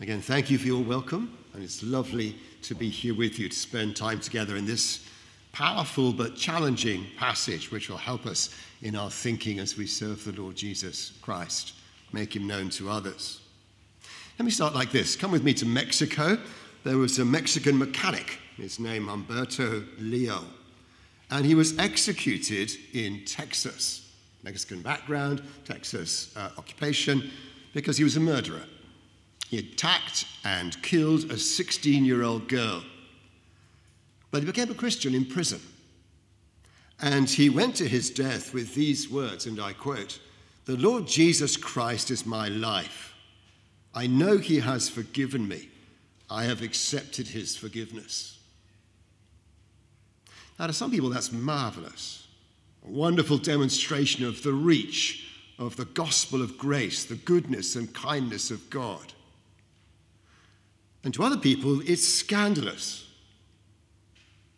Again, thank you for your welcome, and it's lovely to be here with you to spend time together in this powerful but challenging passage, which will help us in our thinking as we serve the Lord Jesus Christ, make him known to others. Let me start like this. Come with me to Mexico. There was a Mexican mechanic, his name Humberto Leal, and he was executed in Texas. Mexican background, Texas uh, occupation, because he was a murderer. He attacked and killed a 16 year old girl. But he became a Christian in prison. And he went to his death with these words, and I quote The Lord Jesus Christ is my life. I know he has forgiven me. I have accepted his forgiveness. Now, to some people, that's marvelous. A wonderful demonstration of the reach of the gospel of grace, the goodness and kindness of God. And to other people, it's scandalous.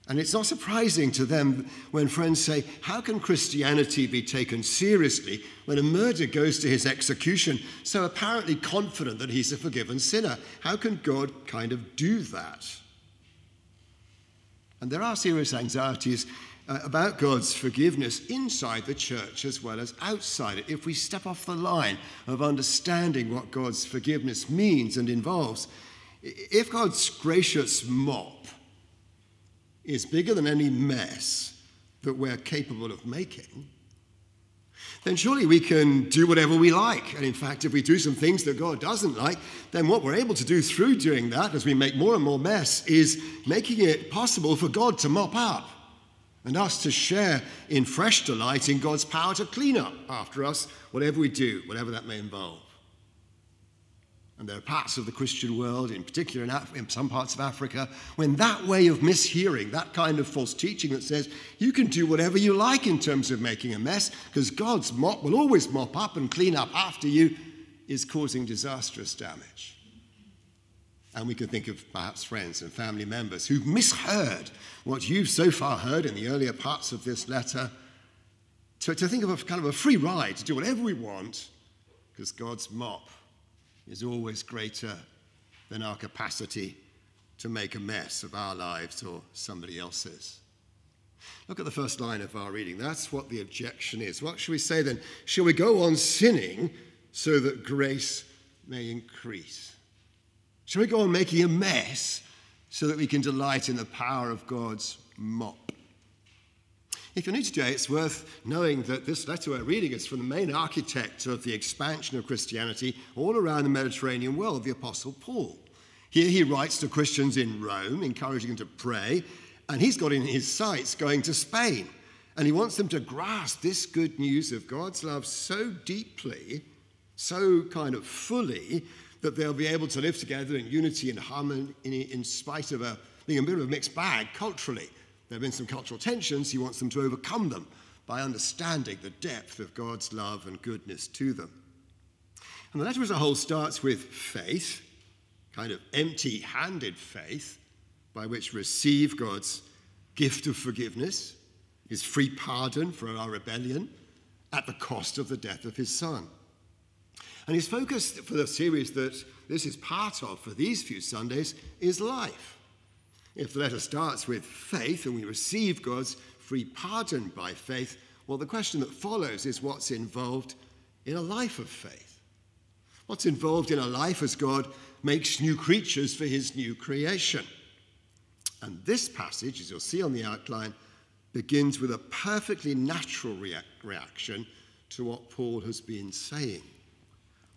And it's not surprising to them when friends say, How can Christianity be taken seriously when a murderer goes to his execution, so apparently confident that he's a forgiven sinner? How can God kind of do that? And there are serious anxieties uh, about God's forgiveness inside the church as well as outside it. If we step off the line of understanding what God's forgiveness means and involves, if God's gracious mop is bigger than any mess that we're capable of making, then surely we can do whatever we like. And in fact, if we do some things that God doesn't like, then what we're able to do through doing that, as we make more and more mess, is making it possible for God to mop up and us to share in fresh delight in God's power to clean up after us, whatever we do, whatever that may involve. And there are parts of the Christian world, in particular in, Af- in, some parts of Africa, when that way of mishearing, that kind of false teaching that says you can do whatever you like in terms of making a mess, because God's mop will always mop up and clean up after you, is causing disastrous damage. And we can think of perhaps friends and family members who've misheard what you've so far heard in the earlier parts of this letter, to, to think of a kind of a free ride to do whatever we want, because God's mop is always greater than our capacity to make a mess of our lives or somebody else's. Look at the first line of our reading. That's what the objection is. What shall we say then? Shall we go on sinning so that grace may increase? Shall we go on making a mess so that we can delight in the power of God's mop? If you're new today, it's worth knowing that this letter we're reading is from the main architect of the expansion of Christianity all around the Mediterranean world, the Apostle Paul. Here he writes to Christians in Rome, encouraging them to pray, and he's got in his sights going to Spain. And he wants them to grasp this good news of God's love so deeply, so kind of fully, that they'll be able to live together in unity and harmony in, spite of a, being a bit of a mixed bag culturally. There have been some cultural tensions. He wants them to overcome them by understanding the depth of God's love and goodness to them. And the letter as a whole starts with faith, kind of empty handed faith, by which receive God's gift of forgiveness, his free pardon for our rebellion, at the cost of the death of his son. And his focus for the series that this is part of for these few Sundays is life. If the letter starts with faith and we receive God's free pardon by faith, well, the question that follows is what's involved in a life of faith? What's involved in a life as God makes new creatures for his new creation? And this passage, as you'll see on the outline, begins with a perfectly natural rea- reaction to what Paul has been saying.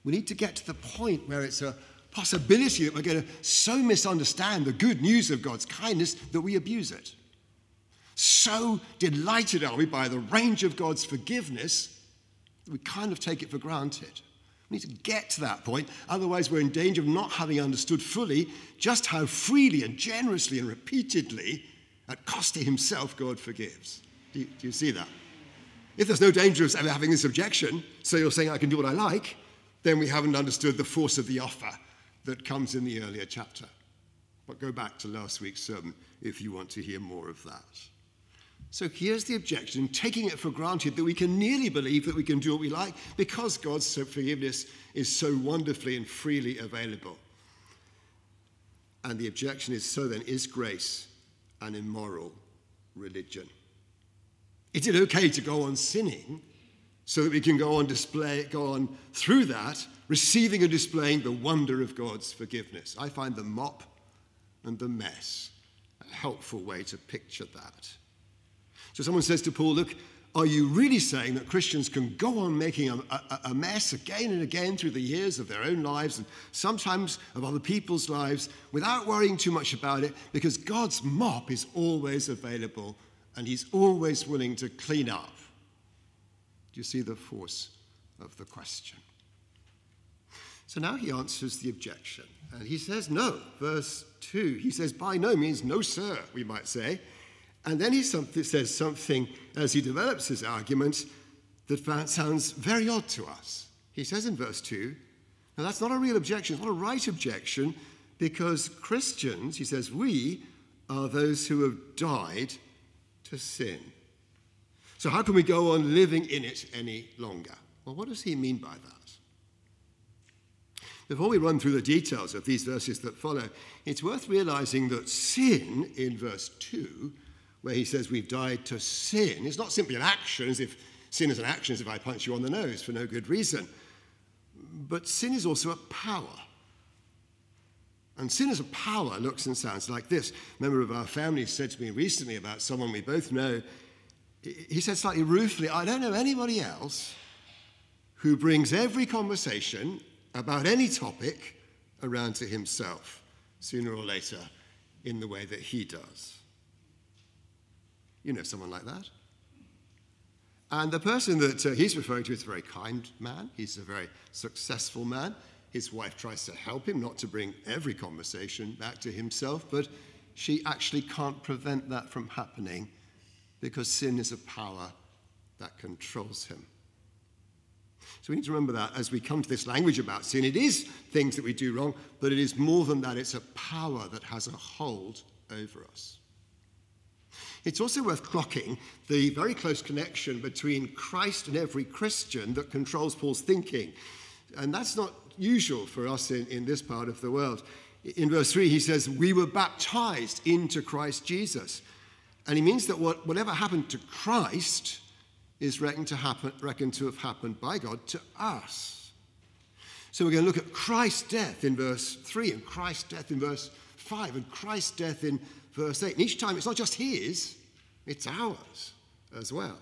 We need to get to the point where it's a possibility that we're going to so misunderstand the good news of God's kindness that we abuse it. So delighted are we by the range of God's forgiveness that we kind of take it for granted. We need to get to that point, otherwise, we're in danger of not having understood fully just how freely and generously and repeatedly, at cost to Himself, God forgives. Do you, do you see that? If there's no danger of ever having this objection, so you're saying I can do what I like, then we haven't understood the force of the offer that comes in the earlier chapter. But go back to last week's sermon if you want to hear more of that. So here's the objection taking it for granted that we can nearly believe that we can do what we like because God's forgiveness is so wonderfully and freely available. And the objection is so then, is grace an immoral religion? Is it okay to go on sinning so that we can go on display, go on through that, receiving and displaying the wonder of God's forgiveness? I find the mop and the mess a helpful way to picture that. So someone says to Paul, Look, are you really saying that Christians can go on making a, a, a, mess again and again through the years of their own lives and sometimes of other people's lives without worrying too much about it because God's mop is always available and He's always willing to clean up? Do you see the force of the question? So now he answers the objection. And he says, no. Verse 2, he says, by no means, no, sir, we might say. And then he says something as he develops his argument that sounds very odd to us. He says in verse 2, now that's not a real objection, it's not a right objection, because Christians, he says, we are those who have died to sin. So, how can we go on living in it any longer? Well, what does he mean by that? Before we run through the details of these verses that follow, it's worth realizing that sin in verse 2 where he says we've died to sin. is not simply an action, as if sin is an action, as if I punch you on the nose for no good reason. But sin is also a power. And sin as a power looks and sounds like this. A member of our family said to me recently about someone we both know, he said slightly ruefully, I don't know anybody else who brings every conversation about any topic around to himself sooner or later in the way that he does. You know someone like that. And the person that uh, he's referring to is a very kind man. He's a very successful man. His wife tries to help him not to bring every conversation back to himself, but she actually can't prevent that from happening because sin is a power that controls him. So we need to remember that as we come to this language about sin. It is things that we do wrong, but it is more than that. It's a power that has a hold over us. It's also worth clocking the very close connection between Christ and every Christian that controls Paul's thinking. And that's not usual for us in, in this part of the world. In verse 3, he says, We were baptized into Christ Jesus. And he means that what, whatever happened to Christ is reckoned to, happen, reckoned to have happened by God to us. So we're going to look at Christ's death in verse 3 and Christ's death in verse 5 and Christ's death in verse 8. And each time it's not just his, it's ours as well.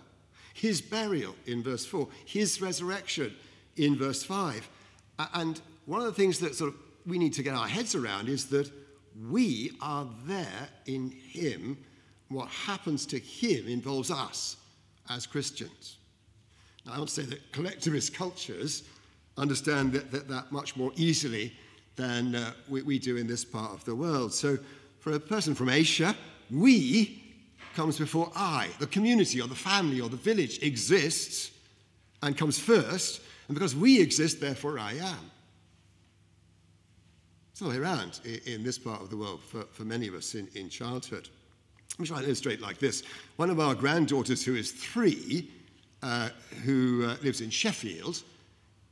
His burial in verse 4, his resurrection in verse 5. And one of the things that sort of we need to get our heads around is that we are there in him. What happens to him involves us as Christians. Now, I to say that collectivist cultures understand that, that, that much more easily than uh, we, we do in this part of the world. So, for a person from Asia, we comes before I. The community or the family or the village exists and comes first, and because we exist, therefore I am. It's the way around in this part of the world for, for many of us in, in childhood. Let me try and illustrate like this. One of our granddaughters, who is three, uh, who uh, lives in Sheffield,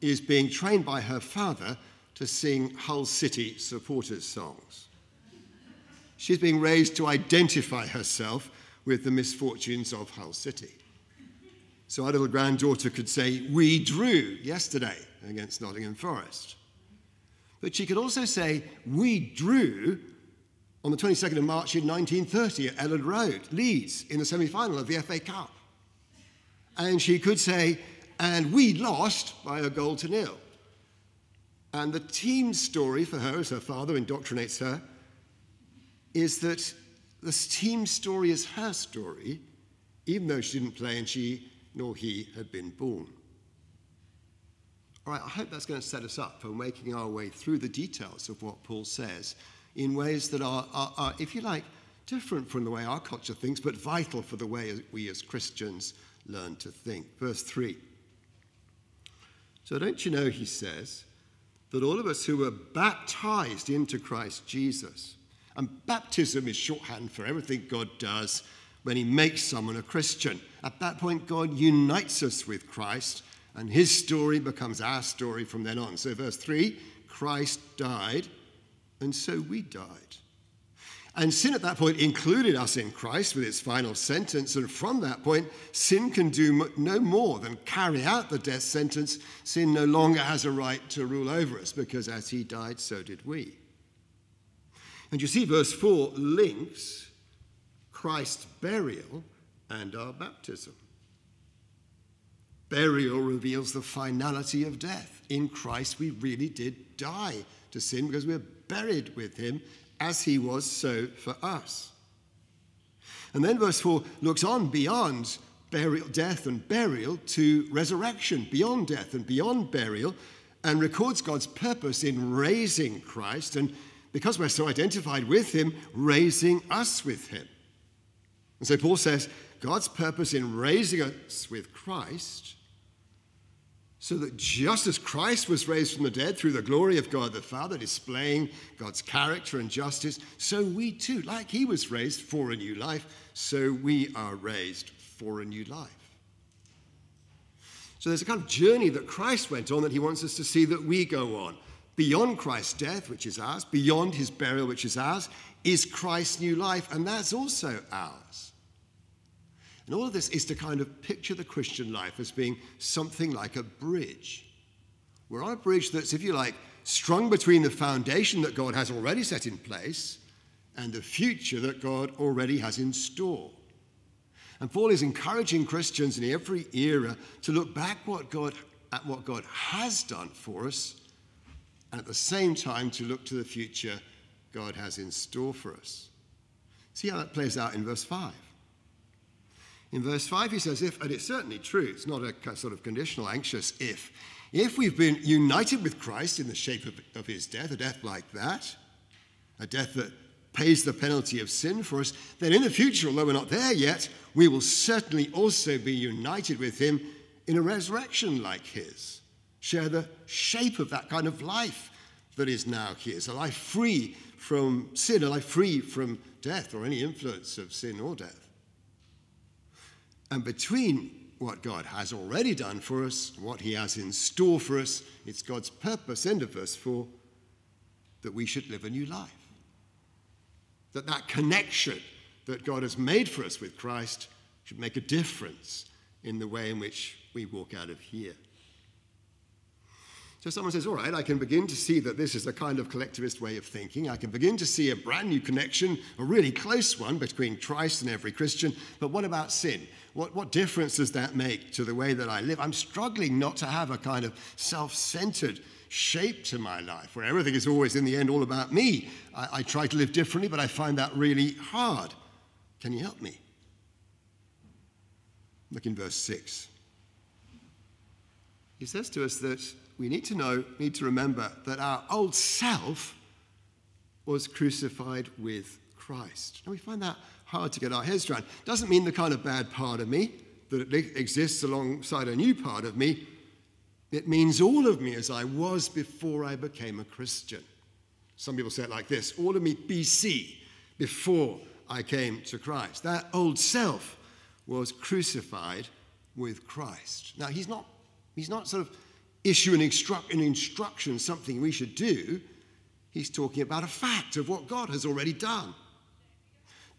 is being trained by her father to sing Hull City supporters songs. She's being raised to identify herself with the misfortunes of Hull City. So our little granddaughter could say, We drew yesterday against Nottingham Forest. But she could also say, We drew on the 22nd of March in 1930 at Elland Road, Leeds, in the semi final of the FA Cup. And she could say, And we lost by a goal to nil. And the team story for her, as her father indoctrinates her, is that the team story is her story, even though she didn't play and she nor he had been born. All right, I hope that's going to set us up for making our way through the details of what Paul says in ways that are, are, are, if you like, different from the way our culture thinks, but vital for the way we as Christians learn to think. Verse 3. So, don't you know, he says, that all of us who were baptized into Christ Jesus, and baptism is shorthand for everything God does when He makes someone a Christian. At that point, God unites us with Christ, and His story becomes our story from then on. So, verse 3 Christ died and so we died. And sin at that point included us in Christ with its final sentence. And from that point, sin can do no more than carry out the death sentence. Sin no longer has a right to rule over us because as he died, so did we. And you see, verse 4 links Christ's burial and our baptism. Burial reveals the finality of death. In Christ, we really did die to sin because we're buried with him as he was so for us. And then verse 4 looks on beyond burial, death and burial to resurrection, beyond death and beyond burial, and records God's purpose in raising Christ, and because we're so identified with him, raising us with him. And so Paul says God's purpose in raising us with Christ so that just as Christ was raised from the dead through the glory of God the Father, displaying God's character and justice, so we too, like he was raised for a new life, so we are raised for a new life. So there's a kind of journey that Christ went on that he wants us to see that we go on. Beyond Christ's death, which is ours, beyond his burial, which is ours, is Christ's new life, and that's also ours. And all of this is to kind of picture the Christian life as being something like a bridge. We're on a bridge that's, if you like, strung between the foundation that God has already set in place and the future that God already has in store. And Paul is encouraging Christians in every era to look back what God, at what God has done for us and at the same time to look to the future God has in store for us. See how that plays out in verse 5. In verse 5, he says, if, and it's certainly true, it's not a sort of conditional, anxious if. If we've been united with Christ in the shape of, of his death, a death like that, a death that pays the penalty of sin for us, then in the future, although we're not there yet, we will certainly also be united with him in a resurrection like his, share the shape of that kind of life that is now his, a life free from sin, a life free from death or any influence of sin or death. And between what God has already done for us, what he has in store for us, it's God's purpose, end of verse 4, that we should live a new life. That that connection that God has made for us with Christ should make a difference in the way in which we walk out of here. So someone says, All right, I can begin to see that this is a kind of collectivist way of thinking. I can begin to see a brand new connection, a really close one between Christ and every Christian. But what about sin? What, what difference does that make to the way that I live? I'm struggling not to have a kind of self centered shape to my life where everything is always, in the end, all about me. I, I try to live differently, but I find that really hard. Can you help me? Look in verse 6. He says to us that we need to know, need to remember that our old self was crucified with Christ. And we find that hard to get our heads around. Doesn't mean the kind of bad part of me that exists alongside a new part of me. It means all of me as I was before I became a Christian. Some people say it like this all of me BC, before I came to Christ. That old self was crucified with Christ. Now, he's not, he's not sort of issue an, instru- an instruction, something we should do. He's talking about a fact of what God has already done.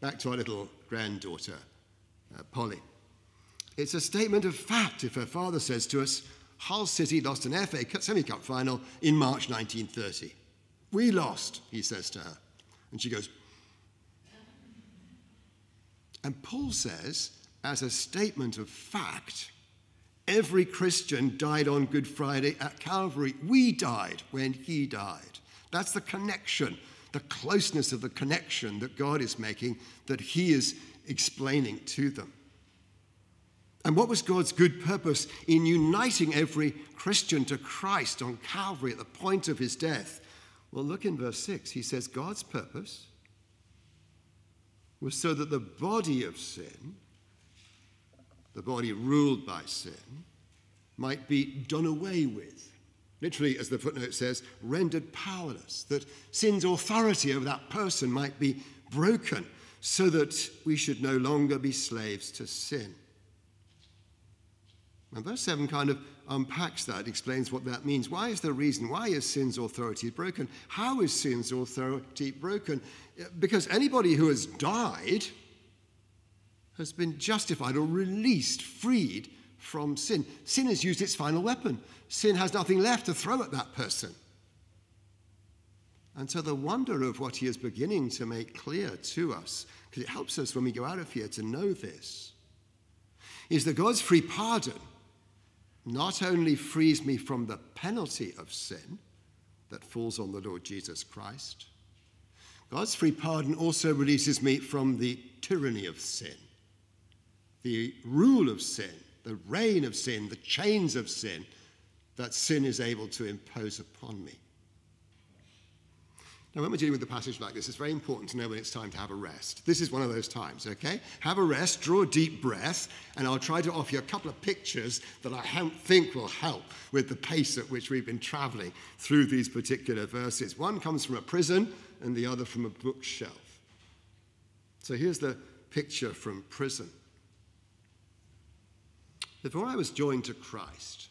Back to our little granddaughter, uh, Polly. It's a statement of fact if her father says to us, Hull City lost an FA Semi Cup final in March 1930. We lost, he says to her. And she goes, and Paul says, as a statement of fact, Every Christian died on Good Friday at Calvary. We died when he died. That's the connection, the closeness of the connection that God is making, that he is explaining to them. And what was God's good purpose in uniting every Christian to Christ on Calvary at the point of his death? Well, look in verse 6. He says, God's purpose was so that the body of sin the body ruled by sin, might be done away with. Literally, as the footnote says, rendered powerless, that sin's authority over that person might be broken so that we should no longer be slaves to sin. And verse 7 kind of unpacks that, explains what that means. Why is the reason? Why is sin's authority broken? How is sin's authority broken? Because anybody who has died has been justified or released, freed from sin. Sin has used its final weapon. Sin has nothing left to throw at that person. And so the wonder of what he is beginning to make clear to us, because it helps us when we go out of here to know this, is that God's free pardon not only frees me from the penalty of sin that falls on the Lord Jesus Christ, God's free pardon also releases me from the tyranny of sin, the rule of sin, the reign of sin, the chains of sin that sin is able to impose upon me. Now, when we're dealing with a passage like this, it's very important to know when it's time to have a rest. This is one of those times, okay? Have a rest, draw a deep breath, and I'll try to offer you a couple of pictures that I think will help with the pace at which we've been traveling through these particular verses. One comes from a prison, and the other from a bookshelf. So here's the picture from prison. Before I was joined to Christ,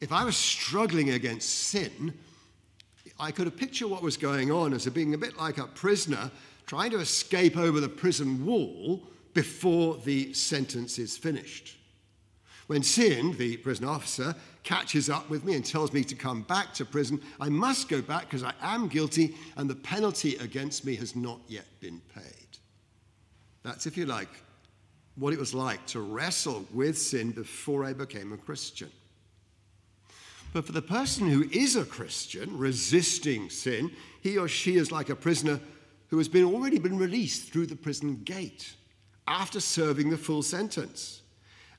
if I was struggling against sin, I could have pictured what was going on as being a bit like a prisoner trying to escape over the prison wall before the sentence is finished. When sin, the prison officer, catches up with me and tells me to come back to prison, I must go back because I am guilty and the penalty against me has not yet been paid. That's, if you like, what it was like to wrestle with sin before I became a Christian. But for the person who is a Christian, resisting sin, he or she is like a prisoner who has been already been released through the prison gate after serving the full sentence.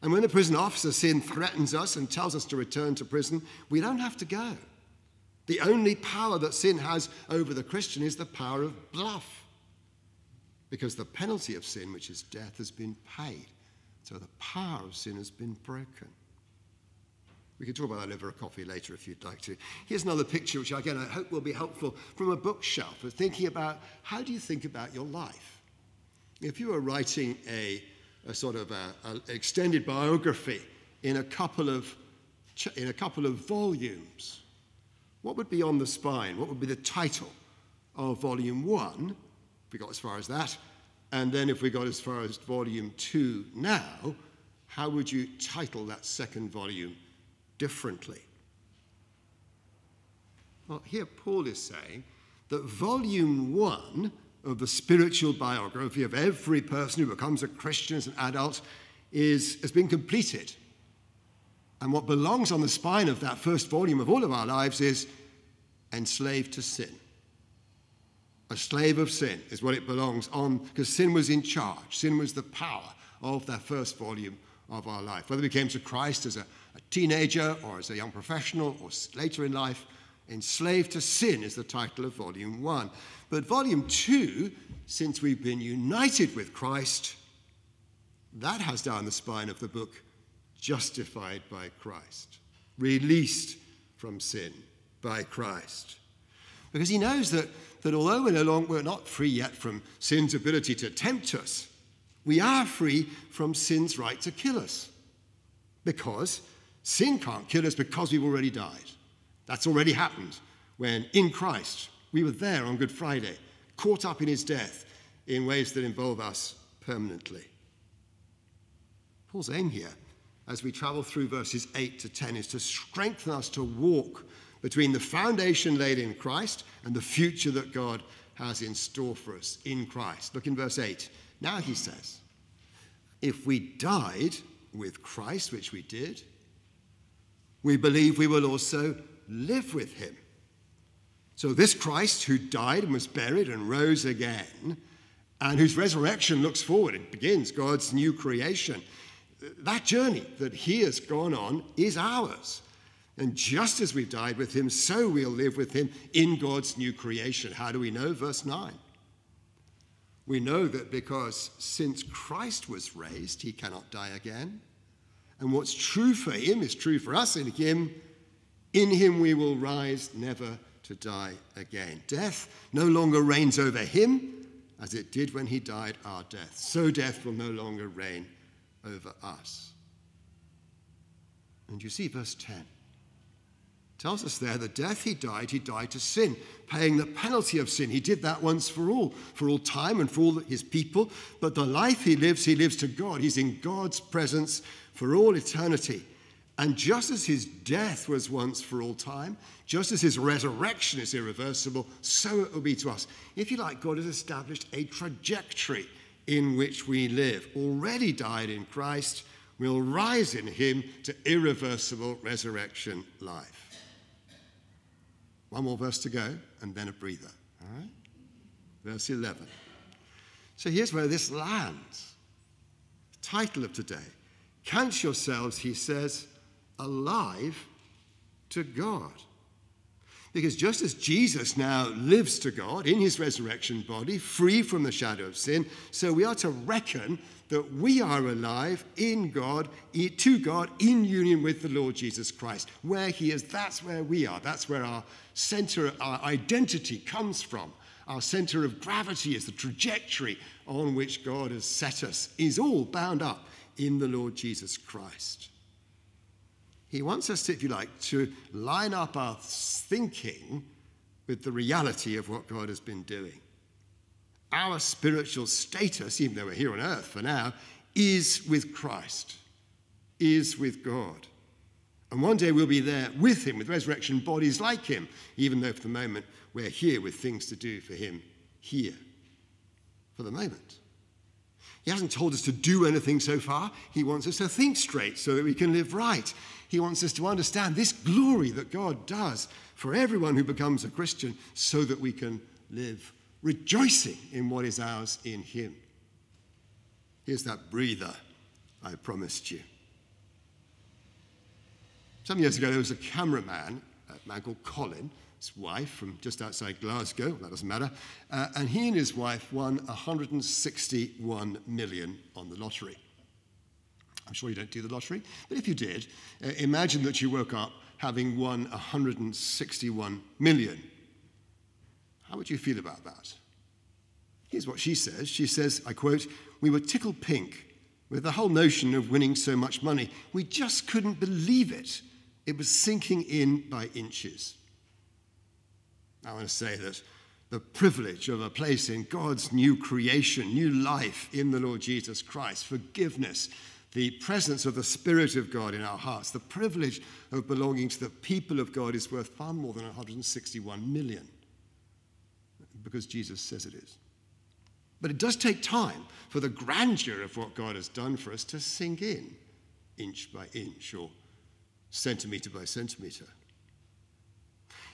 And when the prison officer sin threatens us and tells us to return to prison, we don't have to go. The only power that sin has over the Christian is the power of bluff. Because the penalty of sin, which is death, has been paid. So the power of sin has been broken. We can talk about that over a coffee later if you'd like to. Here's another picture, which again I hope will be helpful from a bookshelf of thinking about how do you think about your life? If you were writing a, a sort of extended biography in a couple of in a couple of volumes, what would be on the spine? What would be the title of volume one? We got as far as that, and then if we got as far as volume two now, how would you title that second volume differently. Well, here Paul is saying that volume one of the spiritual biography of every person who becomes a Christian as an adult is, has been completed. And what belongs on the spine of that first volume of all of our lives is enslaved to sin. A slave of sin is what it belongs on, because sin was in charge. Sin was the power of that first volume of our life. Whether we came to Christ as a a teenager or as a young professional or later in life. Enslaved to Sin is the title of Volume 1. But Volume 2, since we've been united with Christ, that has down the spine of the book Justified by Christ, released from sin by Christ. Because he knows that, that although we're, no longer, we're not free yet from sin's ability to tempt us, we are free from sin's right to kill us. Because Sin can't kill us because we've already died. That's already happened when in Christ we were there on Good Friday, caught up in his death in ways that involve us permanently. Paul's aim here, as we travel through verses 8 to 10, is to strengthen us to walk between the foundation laid in Christ and the future that God has in store for us in Christ. Look in verse 8. Now he says, If we died with Christ, which we did, we believe we will also live with him. So, this Christ who died and was buried and rose again, and whose resurrection looks forward, it begins God's new creation. That journey that he has gone on is ours. And just as we've died with him, so we'll live with him in God's new creation. How do we know? Verse 9. We know that because since Christ was raised, he cannot die again. And what's true for him is true for us in him. In him we will rise never to die again. Death no longer reigns over him as it did when he died our death. So death will no longer reign over us. And you see verse 10 tells us there the death he died, he died to sin, paying the penalty of sin. He did that once for all, for all time and for all his people. But the life he lives, he lives to God. He's in God's presence for all eternity. And just as his death was once for all time, just as his resurrection is irreversible, so it will be to us. If you like, God has established a trajectory in which we live. Already died in Christ, will rise in him to irreversible resurrection life. One more verse to go, and then a breather. All right? Verse 11. So here's where this lands. The title of today Count yourselves, he says, alive to God. Because just as Jesus now lives to God in his resurrection body, free from the shadow of sin, so we are to reckon that we are alive in God, to God, in union with the Lord Jesus Christ. Where he is, that's where we are. That's where our center, our identity comes from. Our center of gravity is the trajectory on which God has set us, is all bound up in the Lord Jesus Christ. He wants us, to, if you like, to line up our thinking with the reality of what God has been doing. Our spiritual status, even though we're here on earth for now, is with Christ, is with God. And one day we'll be there with him, with resurrection bodies like him, even though for the moment we're here with things to do for him here. For the moment. He hasn't told us to do anything so far. He wants us to think straight so that we can live right. He wants us to understand this glory that God does for everyone who becomes a Christian so that we can live rejoicing in what is ours in Him. Here's that breather I promised you. Some years ago, there was a cameraman, a man called Colin, his wife from just outside Glasgow, that doesn't matter, uh, and he and his wife won 161 million on the lottery. I'm sure you don't do the lottery, but if you did, uh, imagine that you woke up having won 161 million. How would you feel about that? Here's what she says. She says, I quote, We were tickled pink with the whole notion of winning so much money. We just couldn't believe it. It was sinking in by inches. I want to say that the privilege of a place in God's new creation, new life in the Lord Jesus Christ, forgiveness, the presence of the Spirit of God in our hearts, the privilege of belonging to the people of God is worth far more than 161 million because Jesus says it is. But it does take time for the grandeur of what God has done for us to sink in, inch by inch or centimeter by centimeter.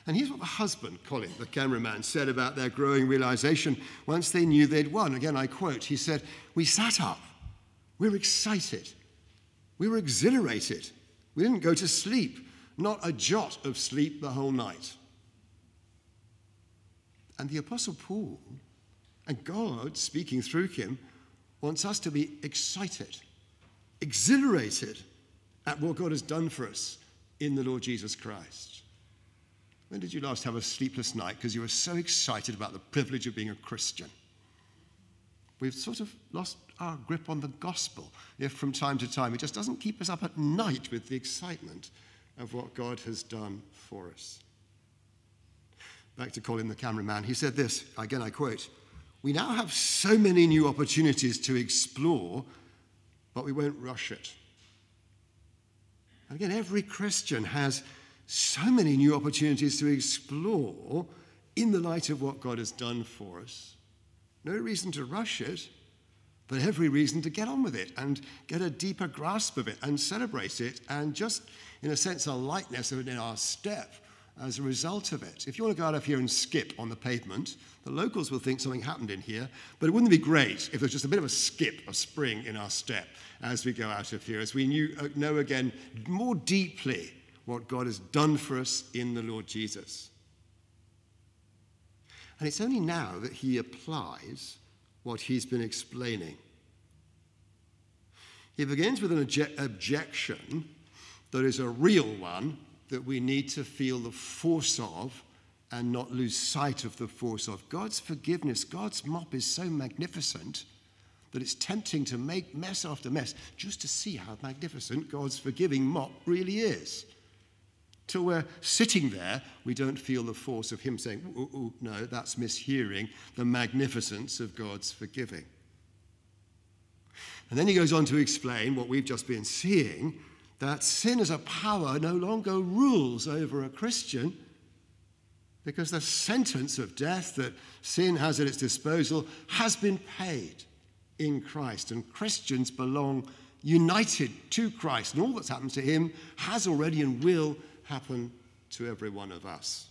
And here's what the husband, Colin, the cameraman, said about their growing realization once they knew they'd won. Again, I quote He said, We sat up. We were excited. We were exhilarated. We didn't go to sleep, not a jot of sleep the whole night. And the Apostle Paul, and God speaking through him, wants us to be excited, exhilarated at what God has done for us in the Lord Jesus Christ. When did you last have a sleepless night because you were so excited about the privilege of being a Christian? We've sort of lost our grip on the gospel if from time to time it just doesn't keep us up at night with the excitement of what God has done for us. Back to Colin the cameraman, he said this again, I quote We now have so many new opportunities to explore, but we won't rush it. And again, every Christian has so many new opportunities to explore in the light of what God has done for us. No reason to rush it, but every reason to get on with it and get a deeper grasp of it and celebrate it and just, in a sense, a lightness in our step as a result of it. If you want to go out of here and skip on the pavement, the locals will think something happened in here, but it wouldn't be great if there's just a bit of a skip, a spring in our step as we go out of here, as we knew, uh, know again more deeply what God has done for us in the Lord Jesus. And it's only now that he applies what he's been explaining. He begins with an obje- objection that is a real one that we need to feel the force of and not lose sight of the force of. God's forgiveness, God's mop is so magnificent that it's tempting to make mess after mess just to see how magnificent God's forgiving mop really is. Till we're uh, sitting there, we don't feel the force of Him saying, ooh, ooh, no, that's mishearing the magnificence of God's forgiving. And then he goes on to explain what we've just been seeing that sin as a power no longer rules over a Christian because the sentence of death that sin has at its disposal has been paid in Christ, and Christians belong united to Christ, and all that's happened to him has already and will happen to every one of us.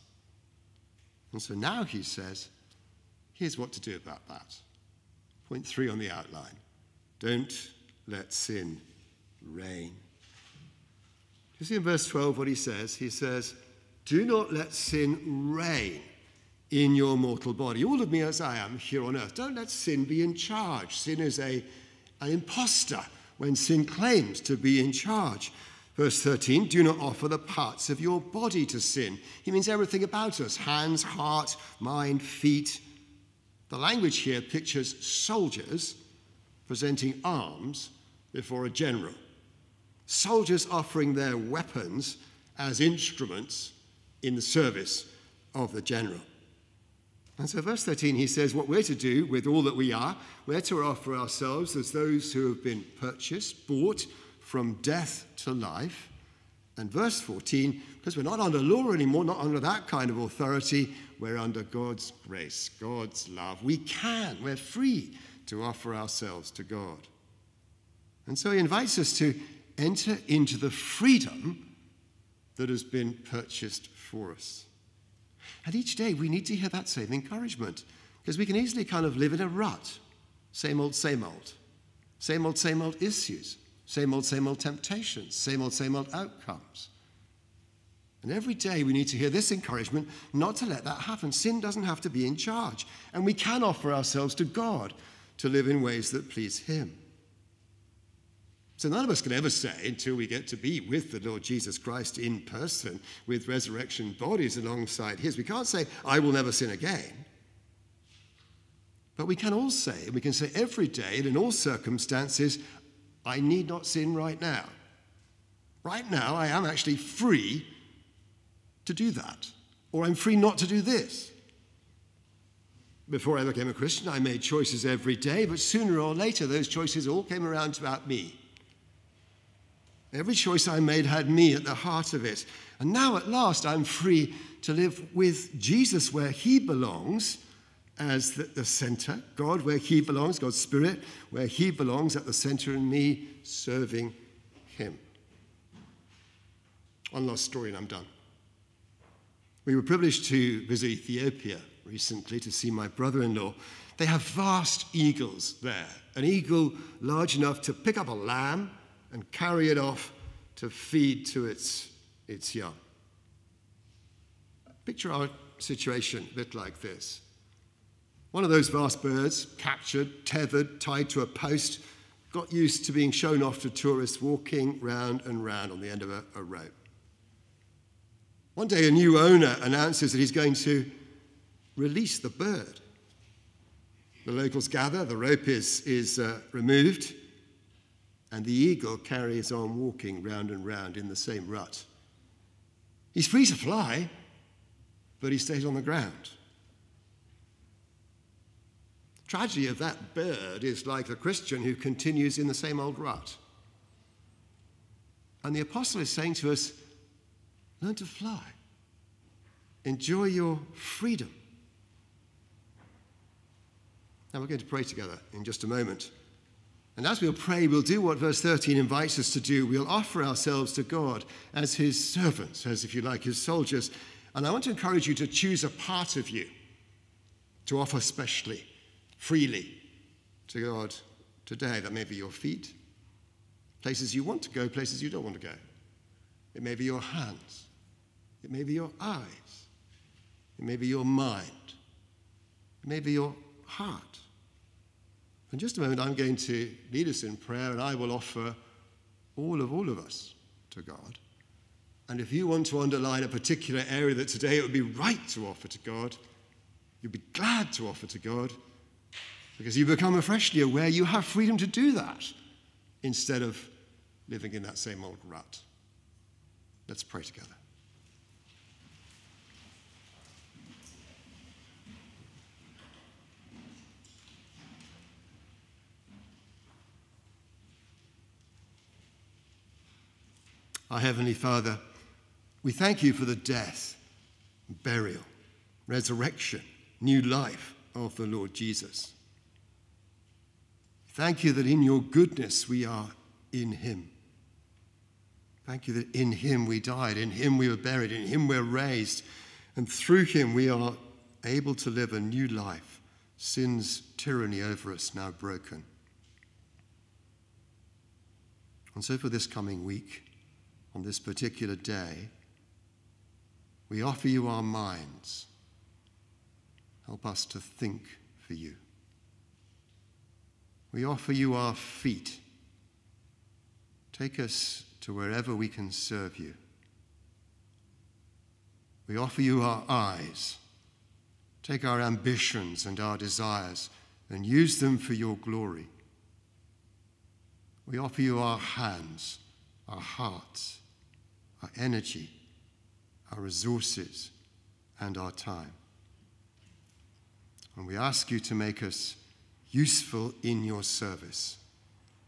And so now he says, here's what to do about that. Point three on the outline don't let sin reign. You see in verse 12 what he says? He says, Do not let sin reign in your mortal body. All of me as I am here on earth. Don't let sin be in charge. Sin is a, an impostor when sin claims to be in charge. Verse 13, do not offer the parts of your body to sin. He means everything about us hands, heart, mind, feet. The language here pictures soldiers presenting arms before a general. Soldiers offering their weapons as instruments in the service of the general. And so, verse 13, he says, What we're to do with all that we are, we're to offer ourselves as those who have been purchased, bought from death to life. And verse 14, because we're not under law anymore, not under that kind of authority, we're under God's grace, God's love. We can, we're free to offer ourselves to God. And so he invites us to enter into the freedom that has been purchased for us. And each day we need to hear that same encouragement because we can easily kind of live in a rut. Same old, same old. Same old, same old issues. Same old, same old temptations. Same old, same old outcomes. And every day we need to hear this encouragement not to let that happen. Sin doesn't have to be in charge. And we can offer ourselves to God to live in ways that please Him. So none of us can ever say, until we get to be with the Lord Jesus Christ in person, with resurrection bodies alongside His, we can't say, I will never sin again. But we can all say, and we can say every day and in all circumstances, I need not sin right now. Right now, I am actually free to do that, or I'm free not to do this. Before I became a Christian, I made choices every day, but sooner or later, those choices all came around about me. Every choice I made had me at the heart of it. And now, at last, I'm free to live with Jesus where he belongs as the, the center, God where he belongs, God's Spirit where he belongs at the center, and me serving him. One last story, and I'm done. We were privileged to visit Ethiopia recently to see my brother in law. They have vast eagles there, an eagle large enough to pick up a lamb and carry it off to feed to its, its young. Picture our situation a bit like this. One of those vast birds, captured, tethered, tied to a post, got used to being shown off to tourists walking round and round on the end of a, a rope. One day, a new owner announces that he's going to release the bird. The locals gather, the rope is, is uh, removed, and the eagle carries on walking round and round in the same rut. He's free to fly, but he stays on the ground. Tragedy of that bird is like a Christian who continues in the same old rut. And the apostle is saying to us learn to fly, enjoy your freedom. Now we're going to pray together in just a moment. And as we'll pray, we'll do what verse 13 invites us to do. We'll offer ourselves to God as his servants, as if you like, his soldiers. And I want to encourage you to choose a part of you to offer specially, freely to God today. That may be your feet, places you want to go, places you don't want to go. It may be your hands, it may be your eyes, it may be your mind, it may be your heart. In just a moment, I'm going to lead us in prayer, and I will offer all of all of us to God. And if you want to underline a particular area that today it would be right to offer to God, you'd be glad to offer to God, Because you become freshly aware you have freedom to do that instead of living in that same old rut. Let's pray together. Our Heavenly Father, we thank you for the death, burial, resurrection, new life of the Lord Jesus. Thank you that in your goodness we are in him. Thank you that in him we died, in him we were buried, in him we're raised, and through him we are able to live a new life, sin's tyranny over us now broken. And so for this coming week, on this particular day, we offer you our minds. Help us to think for you. We offer you our feet. Take us to wherever we can serve you. We offer you our eyes. Take our ambitions and our desires and use them for your glory. We offer you our hands, our hearts, our energy, our resources, and our time. And we ask you to make us useful in your service,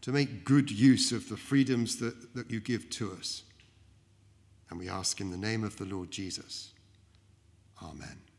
to make good use of the freedoms that, that you give to us. And we ask in the name of the Lord Jesus. Amen.